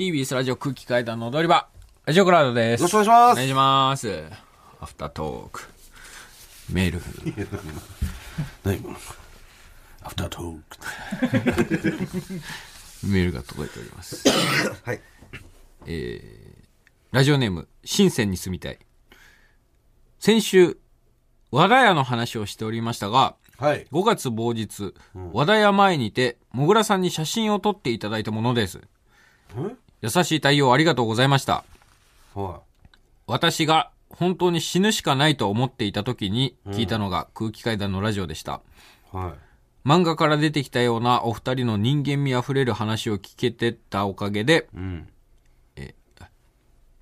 TBS ラジオ空気階段の踊り場。ラジオクラウドです。よろしくお願いしますお願いします。アフタートーク。メール。何？このアフタートーメールが届いております。ク。はい。ラジオネーム、深センに住みたい。先週、和田屋の話をしておりましたが、はい。5月某日、和田屋前にて、もぐらさんに写真を撮っていただいたものです。優しい対応ありがとうございました。は私が本当に死ぬしかないと思っていた時に聞いたのが空気階段のラジオでした。い。はい。漫画から出てきたようなお二人の人間味あふれる話を聞けてたおかげで、うん。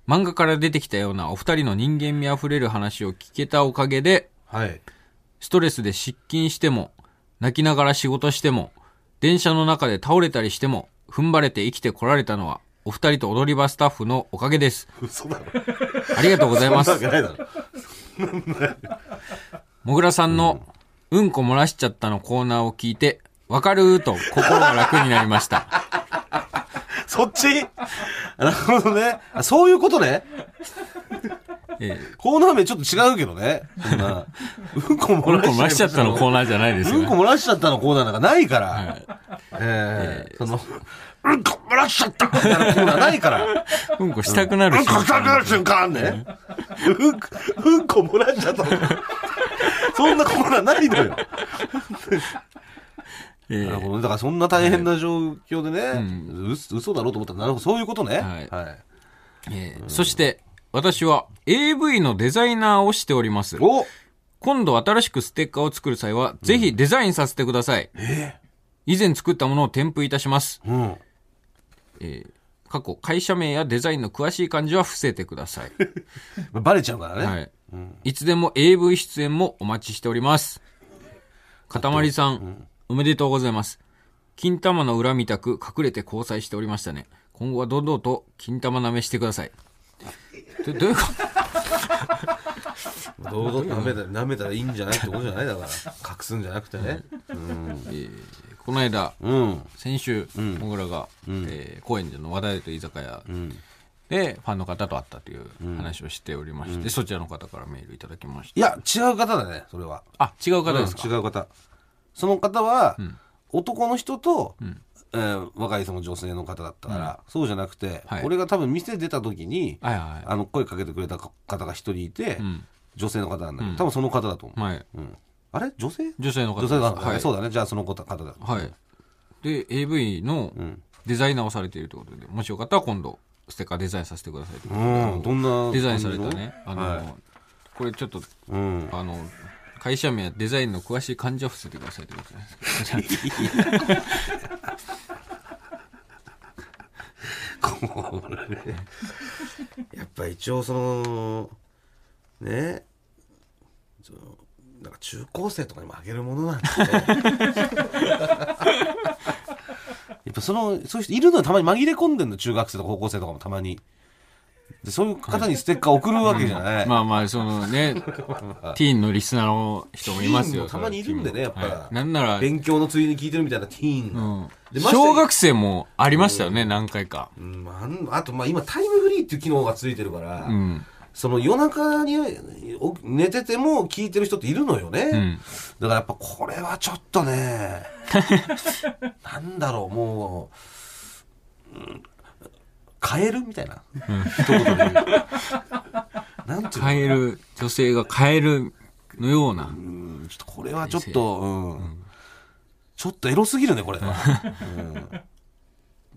漫画から出てきたようなお二人の人間味あふれる話を聞けたおかげで、はい。ストレスで失禁しても、泣きながら仕事しても、電車の中で倒れたりしても、踏ん張れて生きてこられたのは、お二人と踊り場スタッフのおかげです。嘘だろ。ありがとうございます。もぐらさんの、うんこ漏らしちゃったのコーナーを聞いて、わかるーと心が楽になりました。そっち？なるほどね。あそういうことね。えーコーナー名ちょっと違うけどね。そんな。うんこ漏らしちゃったのコーナーじゃないですよ、うんこね。漏らしちゃったのコーナーなんかないから。ええその、うんこ漏らしちゃったみたいなコーナーないから。うんこしたくなるうんこ瞬したくなる瞬間ね。うんこ、うんこ漏らしちゃったの。そんなコーナーないのよ。えーなるほどね。だからそんな大変な状況でね、う嘘だろうと思ったら、なるほど、そういうことね。はいはい。えーそして、私は AV のデザイナーをしております。お今度新しくステッカーを作る際は、ぜひデザインさせてください。え以前作ったものを添付いたします。うん。過去、会社名やデザインの詳しい漢字は伏せてください。バレちゃうからね。はい。いつでも AV 出演もお待ちしております。かたまりさん、おめでとうございます。金玉の裏みたく隠れて交際しておりましたね。今後は堂々と金玉舐めしてください。ど どういうこと？堂々と舐めたら、舐めたらいいんじゃないってことじゃないだから。隠すんじゃなくてね。この間、うん。先週、もぐらが、えー高円寺の話題と居酒屋で、ファンの方と会ったという話をしておりまして、そちらの方からメールいただきました。いや、違う方だね、それは。あ、違う方ですか、うん違う方。その方は、男の人と、えー若いその女性の方だったから、そうじゃなくて、はい。俺が多分店出た時に、はいはいあの声かけてくれた方が一人いて、ん。女性の方なんだけど、多分その方だと思う。はい。うん。あれ？女性？女性の方。女性だ、はい。そうだね。じゃあその方方だ。はい。で、AV のデザイナーをされているということで、もしよかったら今度、ステッカーデザインさせてくださいということで。うん、どんなデザインされたね、あの、はい。これちょっと、うん。あの、会社名やデザインの詳しい漢字を伏せてくださいということです。これやっぱ一応そのねそのなんか中高生とかにもあげるものなんで やっぱそのそういう人いるのよ。たまに紛れ込んでんの中学生とか高校生とかもたまにでそういう方にステッカー送るわけじゃない、まあまあ、そのね、ティーンのリスナーの人もいますよ。たまにいるんでねやっぱ、はい。なんなら、勉強のついでに聞いてるみたいなティーンが、うん。小学生もありましたよね、何回か。うん。まあとまあ今タイムフリーっていう機能がついてるから、うん。その夜中にお寝てても聞いてる人っているのよね。ん。だからやっぱこれはちょっとね、なんだろう、もう、うん、変える？みたいな。一言で言う。なんていうの？変える、女性が変えるのような。うんちょっとこれはちょっと、うん。ちょっとエロすぎるね、これ。うん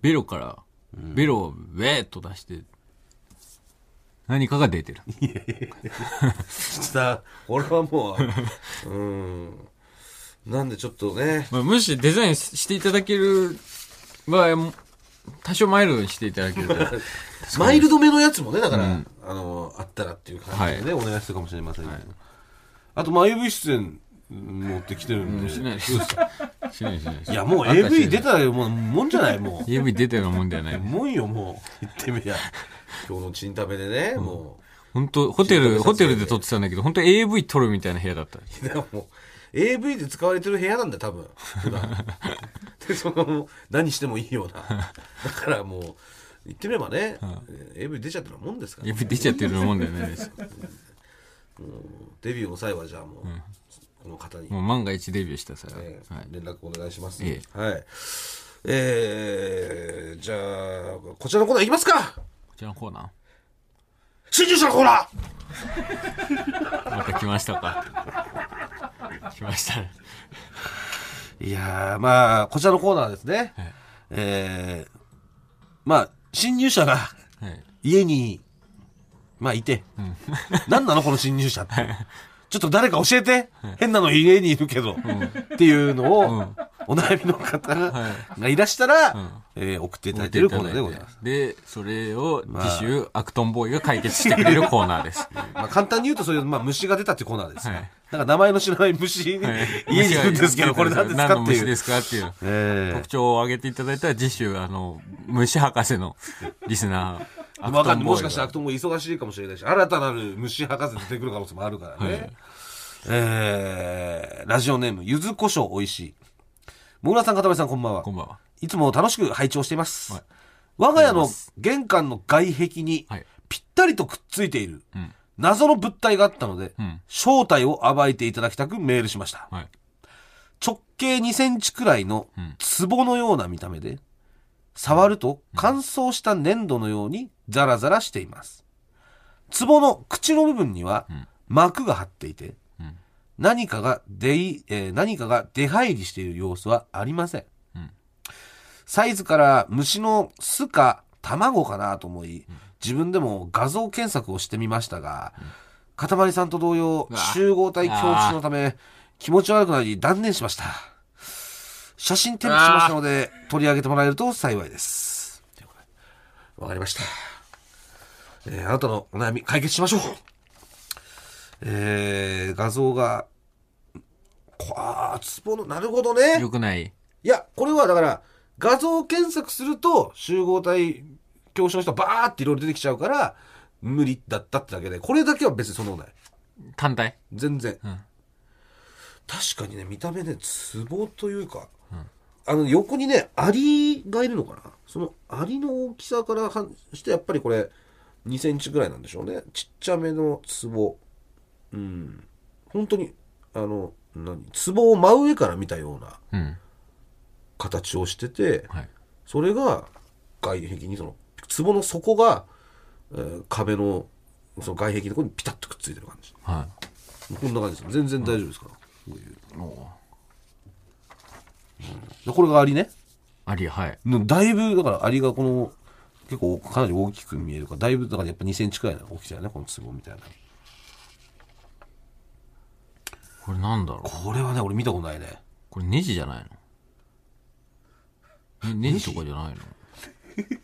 ベロから、ベロをウェーっと出して、何かが出てる。さ、これはもう、うん。なんでちょっとね、まあ、もしデザインしていただける場合も、多少マイルドにしていただけると。マイルドめのやつもね、だから、あの、あったらっていう感じでね、はお願いするかもしれませんけど。あと、まあ、AV 出演持ってきてるんで。しない。しないしない。いや、もう AV 出たらもう、もんじゃない、も AV 出てるもんではなう。い。もんよ、もう。言ってみりゃ。今日のチンタベでね、も本当ホテル、ホテルで撮ってたんだけど、本当 AV 撮るみたいな部屋だった。う。でももう、AV で使われてる部屋なんだよ、多分。普段 で、その、何してもいいような。だからもう、言ってみればね、えー AV 出ちゃってるもんですから、やっぱり出ちゃってるもんだよね。デビューの際はじゃあもう、この方に、もう万が一デビューした際は。えーはい。連絡お願いします、えはいえー、じゃあこちらのコーナーいきますかこちらのコーナ新入社のコーナーーまた来ましたか。来ましたね。いやーまあこちらのコーナーですね、はい。えー、まあ新入社がはい。家にまあいて、何なのこの新入社って。ちょっと誰か教えて、変なの家にいるけど、っていうのを、お悩みの方がいらしたら、えー送っていただいているコーナーでございます。で、それを次週、アクトンボーイが解決してくれるコーナーです。まあ、簡単に言うとそういう、まあ、虫が出たっていうコーナーです。はいなんか名前の知らない虫、はい 家にいるんですけど、これ何ですかっていう。虫ですかっていう。え特徴を挙げていただいたら次週、あの、虫博士のリスナー、えわかんない。もしかしたらアらクトも忙しいかもしれないし、新たなる虫博士出てくる可能性もあるからね。はいえー、ラジオネーム、ゆずこしょうおいしい。もぐらさん、かためさん、こんばんはこ。んばんは。いつも楽しく拝聴しています。はい我が家の玄関の外壁にはいぴったりとくっついているうん。謎の物体があったので、うん。正体を暴いていただきたくメールしました。はい。直径2センチくらいのうん壺のような見た目で、触ると乾燥した粘土のようにザラザラしています。壺の口の部分にはん膜が張っていて、うん。何かが出い、えー何かが出入りしている様子はありません。うんサイズから虫の巣か卵かなと思い、自分でも画像検索をしてみましたが、かたまりさんと同様集合体恐怖症のため、気持ち悪くなり断念しました。写真添付しましたので、取り上げてもらえると幸いです。わかりました。えーあなたのお悩み解決しましょう。えー、画像が、こあー、ツボの、なるほどね。よくない。いや、これはだから、画像検索すると、集合体恐怖症の人バーっていろいろ出てきちゃうから、無理だったってだけで、これだけは別にそんない。単体？全然。うん。確かにね、見た目ね、ツボというか、あの、横にね、アリがいるのかな？そのアリの大きさからはして、やっぱりこれ、2センチぐらいなんでしょうね。ちっちゃめのツボ。うん。本当に、あの、何？ツボを真上から見たようなうん。形をしてて、はい。それが外壁にその壺の底が、えー壁のその外壁のところにピタッとくっついてる感じはこんな感じです全然大丈夫ですから、こういうい。おでこれがアリねあり、はい。のだいぶだからアリがこの結構かなり大きく見えるからだいぶだからやっぱ2センチくらいの大きさやねこの壺みたいなこれなんだろう？これはね俺見たことないね。これネジじゃないの？ねネジ？とかじゃないの？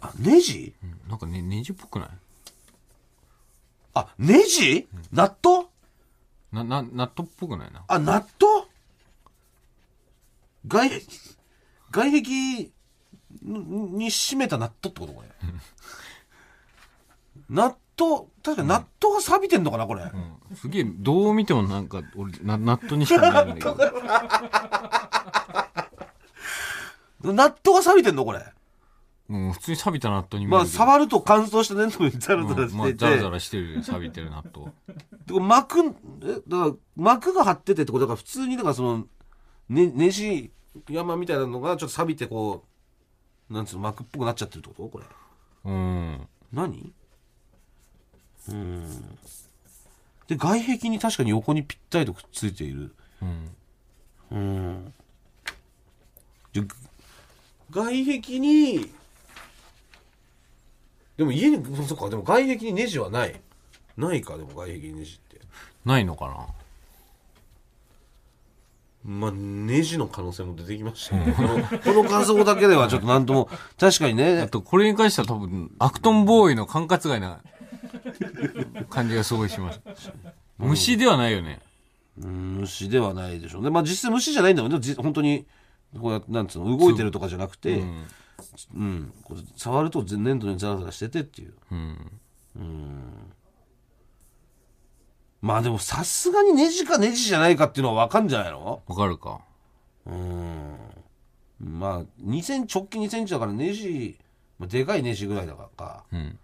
あネジ？うん。なんかね、ネジっぽくない？あネジ、納豆？な、な、納豆っぽくないな？あ納豆？外外壁にに締めた納豆ってことこれ納豆確かに納豆が錆びてんのかなこれ、うん。すげえ、どう見てもなんか、俺、な、納豆にしか見えない。納豆が錆びてんのこれうん、普通に錆びた納豆に見えまあるけど。触ると乾燥した粘土にザラザうんまあラしてて、ザラザラしてる、錆びてる納豆。で膜えだから膜が張っててってことだから普通にだからそのねネジ山みたいなのがちょっと錆びてこうなんつうの膜っぽくなっちゃってるってこと？これうん。何？うん。で外壁に確かに横にぴったりとくっついている。うん。うん。で外壁にでも家にそっかでも外壁にネジはない。ないかでも外壁にネジって。ないのかな？まあネジの可能性も出てきました。ね、このこの画像だけではちょっとなんとも確かにあねと、これに関しては多分、アクトンボーイの管轄外な 感じがすごいします。虫ではないよね。うん虫ではないでしょうねまあ実際虫じゃないんだもんねじ本当にこうやってなんつうの動いてるとかじゃなくて、うん。うん、こう触ると粘土にザラザラしててっていううん。まあでもさすがにネジかネジじゃないかっていうのは分かんじゃないの？わかるか。うんまあ2センチ直径2センチだからネジまあ、でかいネジぐらいだからかうん。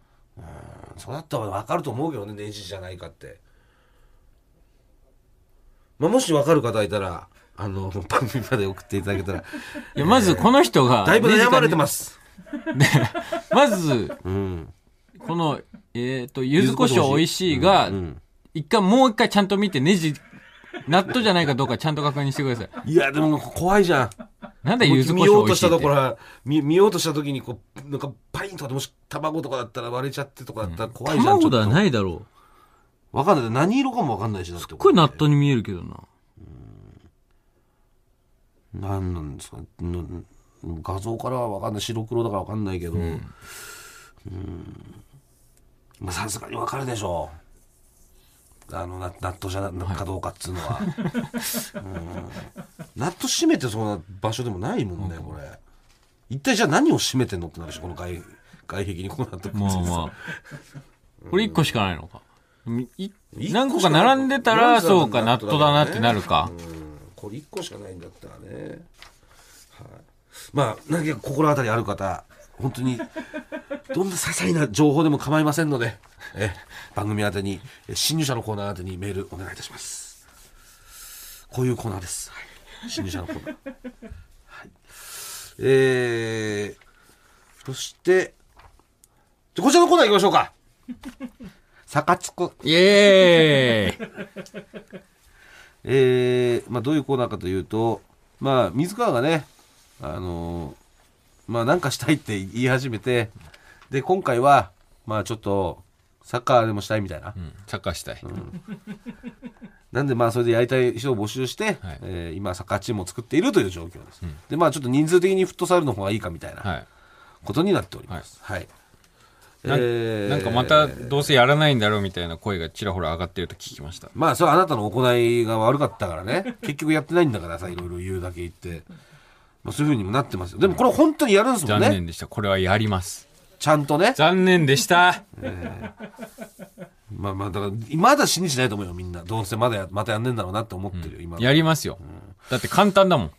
そうだったら分かると思うけどねネジじゃないかって、まあ、もし分かる方いたらあの番組まで送っていただけたら。いや、まずこの人が、だいぶ悩まれてす。ます。まず、うん。この、えっ、と、柚子胡椒美味しいが、うん。一回、もう一回ちゃんと見て、ネジ、ナットじゃないかどうかちゃんと確認してください。いやでも怖いじゃん。なんで柚子胡見ようとしたところ見見ようとした時にこうなんかパインとかでもし卵とかだったら割れちゃってとかだったら怖いじゃん、卵ではないだろと。分かんない。何色かも分かんないしだって。う。すっごい納豆に見えるけどな。何なんですか？ん。画像からは分かんない。白黒だから分かんないけど。うん。まあさすがに分かるでしょうあのな納豆じゃなかどうかっつうのは、うん。納豆閉めてそうな場所でもないもんねこれ。一体じゃあ何を閉めてんのってなるしこの外外壁にこうなってまあまあ。これ一個しかないのか。何個か並んでたら、そうか、納豆だなってなるか。これ1個しかないんだったらね、はい、まあ何か心当たりある方本当にどんな些細な情報でも構いませんのでえ番組宛てにえ新入社のコーナー宛てにメールお願いいたします。こういうコーナーです、はい、新入社のコーナー。はい。えー、そしてじゃあこちらのコーナー行きましょうか。坂つくイエーイ。えーまあ、どういうコーナーかというと、まあ、水川がね、あのーまあ、なんかしたいって言い始めて、で、今回は、まあ、ちょっと、サッカーでもしたいみたいな。うん、サッカーしたい。なんで、まあ、それでやりたい人を募集して、はいえー今、サッカーチームを作っているという状況です。で、まあ、ちょっと人数的にフットサルの方がいいかみたいなはい。ことになっております。はい。なんえーなんかまたどうせやらないんだろうみたいな声がちらほら上がってると聞きました。まあ、それはあなたの行いが悪かったからね。結局やってないんだからさ、いろいろ言うだけ言って。まあ、そういうふうにもなってますよ。でもこれ本当にやるんですもんね。残念でした。これはやります。ちゃんとね。残念でした。まあまあ、だから、まだ信じないと思うよ、みんな。どうせまだや、またやんねんだろうなって思ってるよ、今。やりますよ。だって簡単だもん。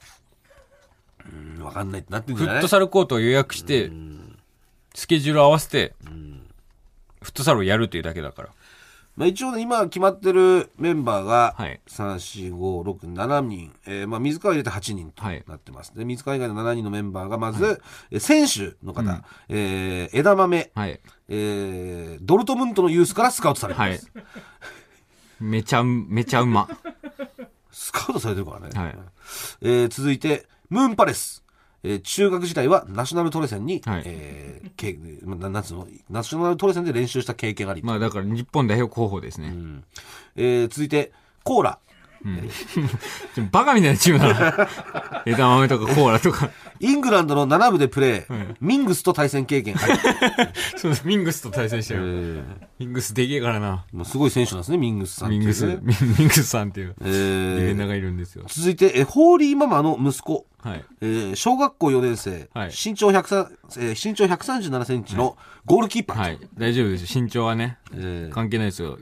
うんわかんないってなってんじゃない？フットサルコートを予約して、スケジュール合わせて、フットサルをやるというだけだから。まあ一応ね、今決まってるメンバーが、はい3、4、5、6、7人。えーまあ水川入れて8人とはいなってます。で、水川以外の7人のメンバーが、まず、えー選手の方、えー枝豆、はい。えードルトムントのユースからスカウトされてまはいす。。めちゃう、めちゃうま。スカウトされてるからね。はいえー続いて、ムーンパレス。えー中学時代はナショナルトレセンに、はいえーけまあななんつうのナショナルトレセンで練習した経験があり、まあだから日本代表候補ですね。えー続いて、コーラ。でもバカみたいなチームだな。枝豆とかコーラとか。イングランドの7部でプレー、ミングスと対戦経験。そうです。ミングスと対戦したよ。えーミングスでけえからな。もうすごい選手なんですね、ミングスさんっていうねミングス、ミングスさんっていうえディフェンダーーがいるんですよ。続いて、えーホーリーママの息子。はい。えー小学校4年生、はい身長103、えー身長137センチのゴールキーパー。はい。大丈夫ですよ。身長はね、えー関係ないですよ。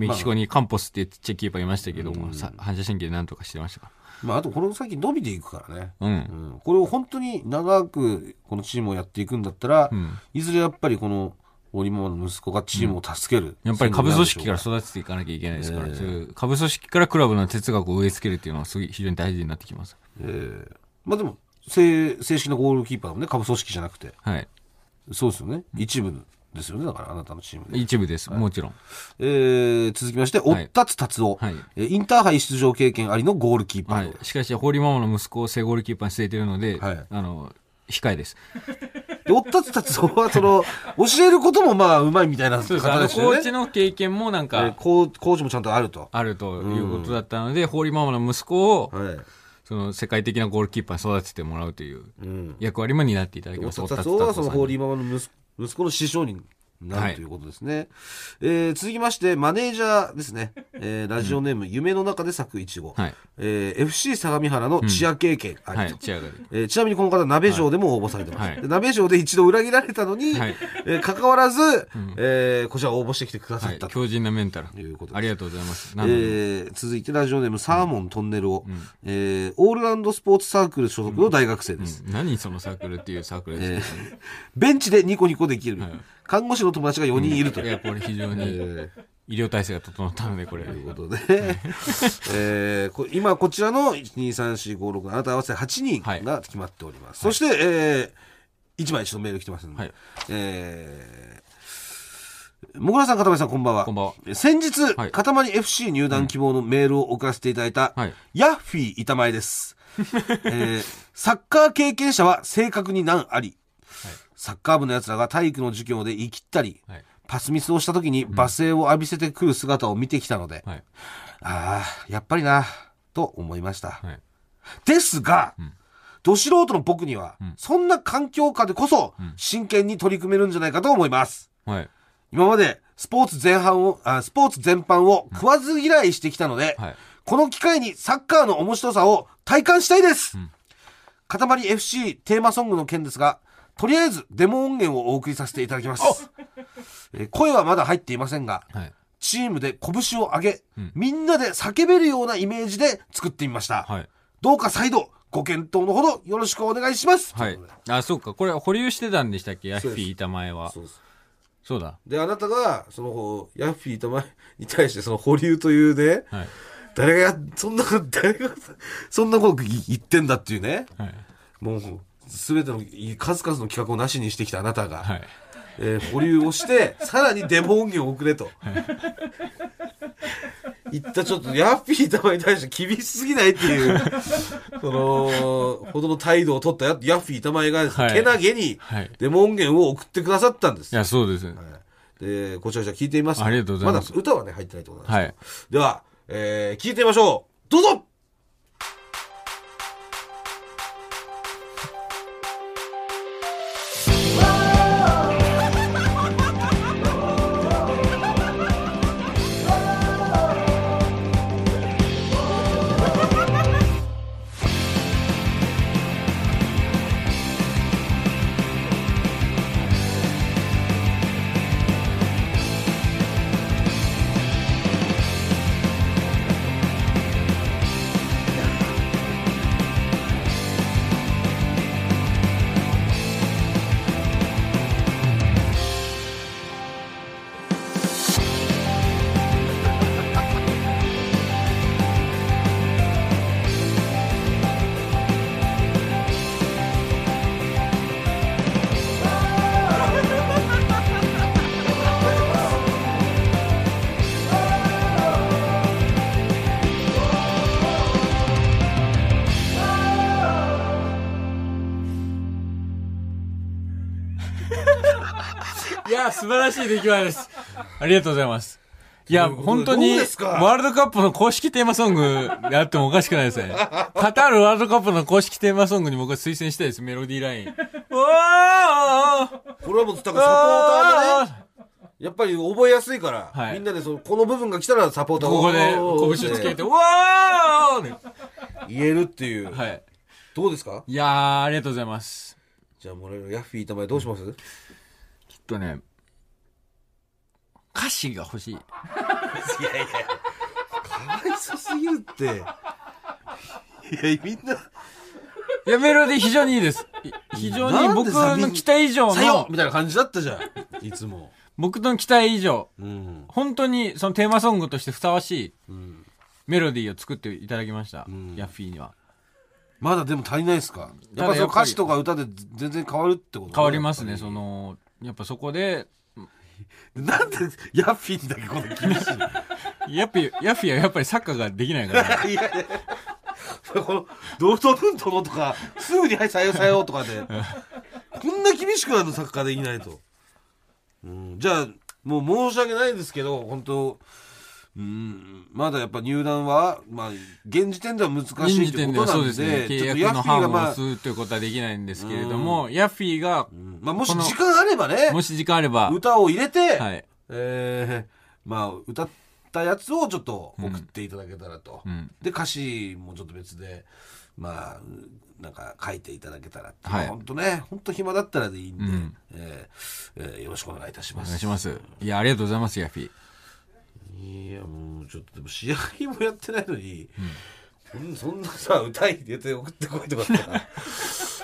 メキシコにカンポスってちっちゃいキーパーいましたけども、さ反射神経でなんとかしてましたか？まあ、あとこの先伸びていくからね。ら。うん。うんこれを本当に長くこのチームをやっていくんだったら、んいずれやっぱりこの堀ママの息子がチームを助ける、やっぱり下部組織から育てていかなきゃいけないですから、そういう下部組織からクラブの哲学を植え付けるっていうのはすごい非常に大事になってきます。えーまあでも正正式なゴールキーパーもね下部組織じゃなくてはい。そうですよね一部ですよねだからあなたのチームで、一部です。もちろん。えー続きまして、おはいったつ達夫、はいえーインターハイ出場経験ありのゴールキーパーはい。しかし、ホーリーママの息子を正ゴールキーパーに据えてるので、はいあの、控えです。でおったつ達夫はその 教えることもまあうまいみたいな方そうです。あの、コーチの経験もなんえーか、コーチもちゃんとあるとあるということだったので、ホーリーママの息子を、はいその、世界的なゴールキーパーに育ててもらうといううん役割も担っていただきます。おったつ達夫はそのホーリー。ーママの息息子の師匠になるということですね。えー続きまして、マネージャーですね。えーラジオネーム、夢の中で咲くいちご。はいえー FC 相模原のチア経験ありとはい、違う。えーちなみにこの方、鍋城でも応募されてます。はいで鍋城で一度裏切られたのに、はいえー関わらず、えーこちら応募してきてくださはいったと。強靭なメンタル。いうことありがとうございます。えー続いてラジオネームサーモントンネルを、えーオールラウンドスポーツサークル所属の大学生です。何そのサークルっていうサークルですか、ベンチでニコニコできる、看護師の友達が4人いるといや、これ非常にえー医療体制が整ったので、これ。ということで、えーこ今こちらの1234567あなた合わせて8人はいが決まっております、そして、えー、1枚ちょっとメール来てますので、はい。えー、もぐらさん、かたまりさん、こんばんは。こんばんは。先日、はい。かたまり FC 入団希望のメールを送らせていただいた、はい。ヤッフィー板前です。えーサッカー経験者は正確に難あり。サッカー部の奴らが体育の授業で言い切ったり、はい。パスミスをした時に罵声を浴びせてくる姿を見てきたので、はい。ああ、やっぱりな、と思いました。はい。ですが、ど素人の僕には、んそんな環境下でこそ、真剣に取り組めるんじゃないかと思います。はい。今までスポーツ前半を、あスポーツ全般を食わず嫌いしてきたので、はい。この機会にサッカーの面白さを体感したいです。塊 FC テーマソングの件ですが、とりあえずデモ音源をお送りさせていただきます。えー声はまだ入っていませんが、はい。チームで拳を上げ、んみんなで叫べるようなイメージで作ってみました。はい。どうか再度ご検討のほどよろしくお願いします。はい。あ、そうか。これ保留してたんでしたっけ？ヤッフィー板前は。そうですそうだ。で、あなたが、その、ヤッフィー玉に対して、その保留というね、はい。誰がや、そんな、誰が、そんなこと言ってんだっていうね、はい。もう、すべての、数々の企画をなしにしてきたあなたが、はい。えー保留をして、さらにデモ音源を送れと。言ったちょっと、ヤッピー玉に対して厳しすぎないっていう、その、ほどの態度を取ったヤヤッフィー玉がですね、はいけなげにはい。デモ音源を送ってくださったんですい。や、そうです。で、こちらじゃあ聞いてみます。ありがとうございますまだ歌はね、入ってないとなんですはい。では、えー、聞いてみましょう。どうぞ晴らしい出来栄えです。ありがとうございます。いや、本当に、ワールドカップの公式テーマソングであってもおかしくないですね。カタールワールドカップの公式テーマソングに僕は推薦したいです、メロディーライン。うわーこれはもう、だからサポーターがね、やっぱり覚えやすいから、はいみんなでそのこの部分が来たらサポーターがここで拳をつけて、わー言えるっていう。はい。どうですか？いやー、ありがとうございます。じゃあもうヤッフィー玉どうします、きっとね、歌詞が欲しい。いやいや、かわいそすぎるって。いや、みんな、いや、メロディー非常にいいです。い非常に僕の期待以上さよの、みたいな感じだったじゃん。いつも。僕の期待以上、うん。本当にそのテーマソングとしてふさわしいうん。メロディーを作っていただきました。んヤッフィーには。まだでも足りないですか？やっぱその歌詞とか歌で全然変わるってこと？変わりますね、その、やっぱそこで、り なんでヤッフィーにだけこの厳しいヤッフィー、ヤッフィーはやっぱりサッカーができないから、いやいや。この、ドートムントのとか、すぐにはい、さよさよとかで、こんな厳しくなるの、サッカーできないと。うん、じゃあ、もう申し訳ないですけど、本当ううんまだやっぱ入団は、まあ、現時点では難しいっうことなんで、ですね、契約の範をまあ、押すということはできないんですけれども、ヤッフィーが、まあ、もし時間あればね、もし時間あれば、歌を入れて、はい。えーまあ、歌ったやつをちょっと送っていただけたらと。うん。で、歌詞もちょっと別で、まあ、なんか書いていただけたらっていうはい本当ね、本当暇だったらでいいんで、うんえーえーよろしくお願いいたしおます。願いします。いや、ありがとうございます、ヤッフィー。いや、もうちょっと、でも試合もやってないのに、うんそんなさ、歌い入れて送ってこいとかさ、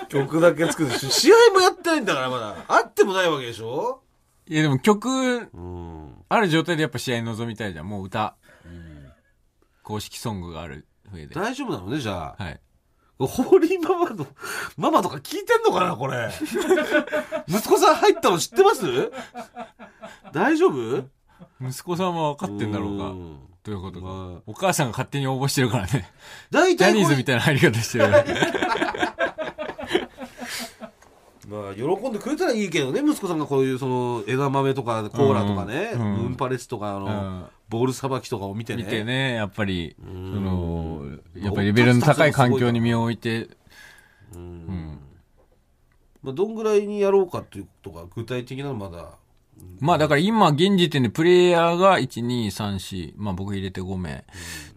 曲だけ作る試合もやってないんだから、まだ。あってもないわけでしょ？いや、でも曲、うん。ある状態でやっぱ試合に臨みたいじゃん。もう歌。公式ソングがある上で。大丈夫なのね、じゃあ。はい。ホーリーママの、ママとか聞いてんのかな、これ。息子さん入ったの知ってます？大丈夫？息子さんは分かってんだろうか。んということか。まあお母さんが勝手に応募してるからね。大ジャニーズみたいな入り方してる。まあ、喜んでくれたらいいけどね、息子さんがこういうその枝豆とかコーラとかね、うんうんパレスとかあの、うんボールさばきとかを見てね。見てね、やっぱり、そんの、やっぱりレベルの高い環境に身を置いて、うん。まあ、どんぐらいにやろうかっていうことが具体的なのまだ。まあだから今現時点でプレイヤーが1、2、3、4、まあ僕入れて5名。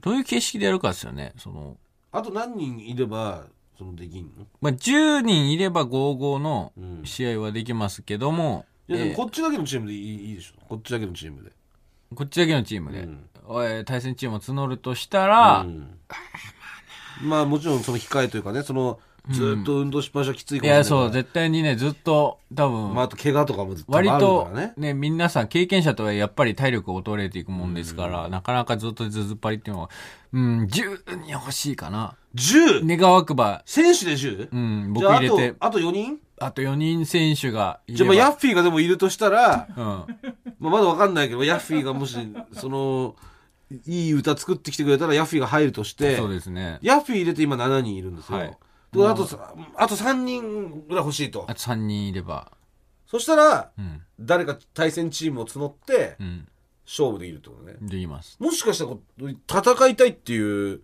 どういう形式でやるかですよね。その、あと何人いれば、そのできんの？まあ10人いれば5-5のうん試合はできますけども、いやでえーもこっちだけのチームでいいいいでしょ。こっちだけのチームで。こっちだけのチームで、う対戦チームを募るとしたら、うんまあもちろんその控えというかね、その、ずっと運動しっぱなしはきついいかもしれないや、そう、絶対にね、ずっと、多分、まああと怪我とかもずっとあるか割とらね。ね、皆さん経験者とはやっぱり体力を衰えていくもんですから、なかなかずっとずずっぱりっていうのは、うん、10に欲しいかな。10! 願わくば、選手で 10? うん、僕入れて、あと、あと4人？あと4人選手が。じゃあまあヤッフィーがでもいるとしたら、うん。まあ、まだわかんないけど、ヤッフィーがもし、その、いい歌作ってきてくれたらヤッフィーが入るとして、そうですね。ヤッフィー入れて今7人いるんですよ。はいであとさ、あと3人ぐらい欲しいとあ。と3人いれば。そしたら、うん。誰か対戦チームを募って、うん。勝負できるってことね。できます。もしかしたらこう、戦いたいっていう、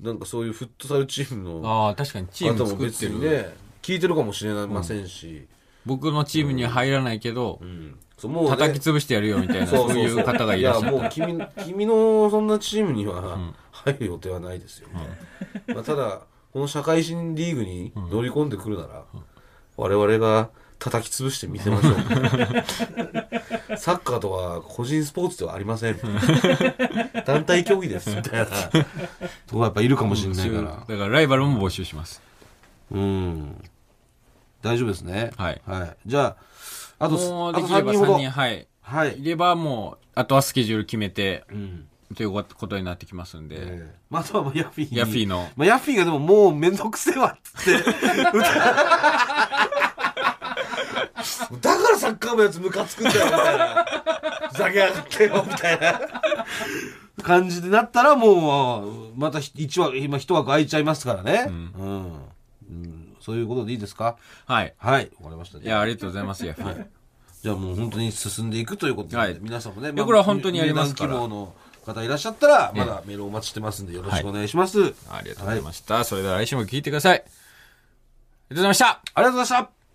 なんかそういうフットサルチームのああ、確かにチーム方も作ってる。ね、聞いてるかもしれませんし、僕のチームには入らないけど、うんそうもうね叩き潰してやるよみたいな、そういう方がいらっしゃや、もる。う君、君のそんなチームには入る予定はないですよ。まあ、ただ、この社会人リーグに乗り込んでくるなら、我々が叩き潰してみせましょう。サッカーとは個人スポーツではありません。団体競技です、みたいな。とこがやっぱいるかもしれないから。だからライバルも募集します。うん。大丈夫ですね。はいはい。じゃあ、あと、もうあと3できれば人ほど3。人、はい。はいい。ればもう、あとはスケジュール決めて、うん。ということになってきますんで、ええまあ、あとはまあヤッフィーに。ヤッフィーのまあ、ヤッフィーがでももうめんどくせえわっつって。だからサッカー部のやつムカつくんだよ、みたいな。ふざけやがってよ、みたいな。感じでなったらもう、また一枠、今一枠空いちゃいますからね。うん。うんそういうことでいいですか？はい。はい。わかりました。いや、ありがとうございます、ヤフィ。じゃあもう本当に進んでいくということで、はい皆さんもね、やこれは本当にやりますから希望の方いらっしゃったら、まだメールお待ちしてますんで、よろしくお願いします。ありがとうございました。それでは来週も聞いてください。ありがとうございました。ありがとうございました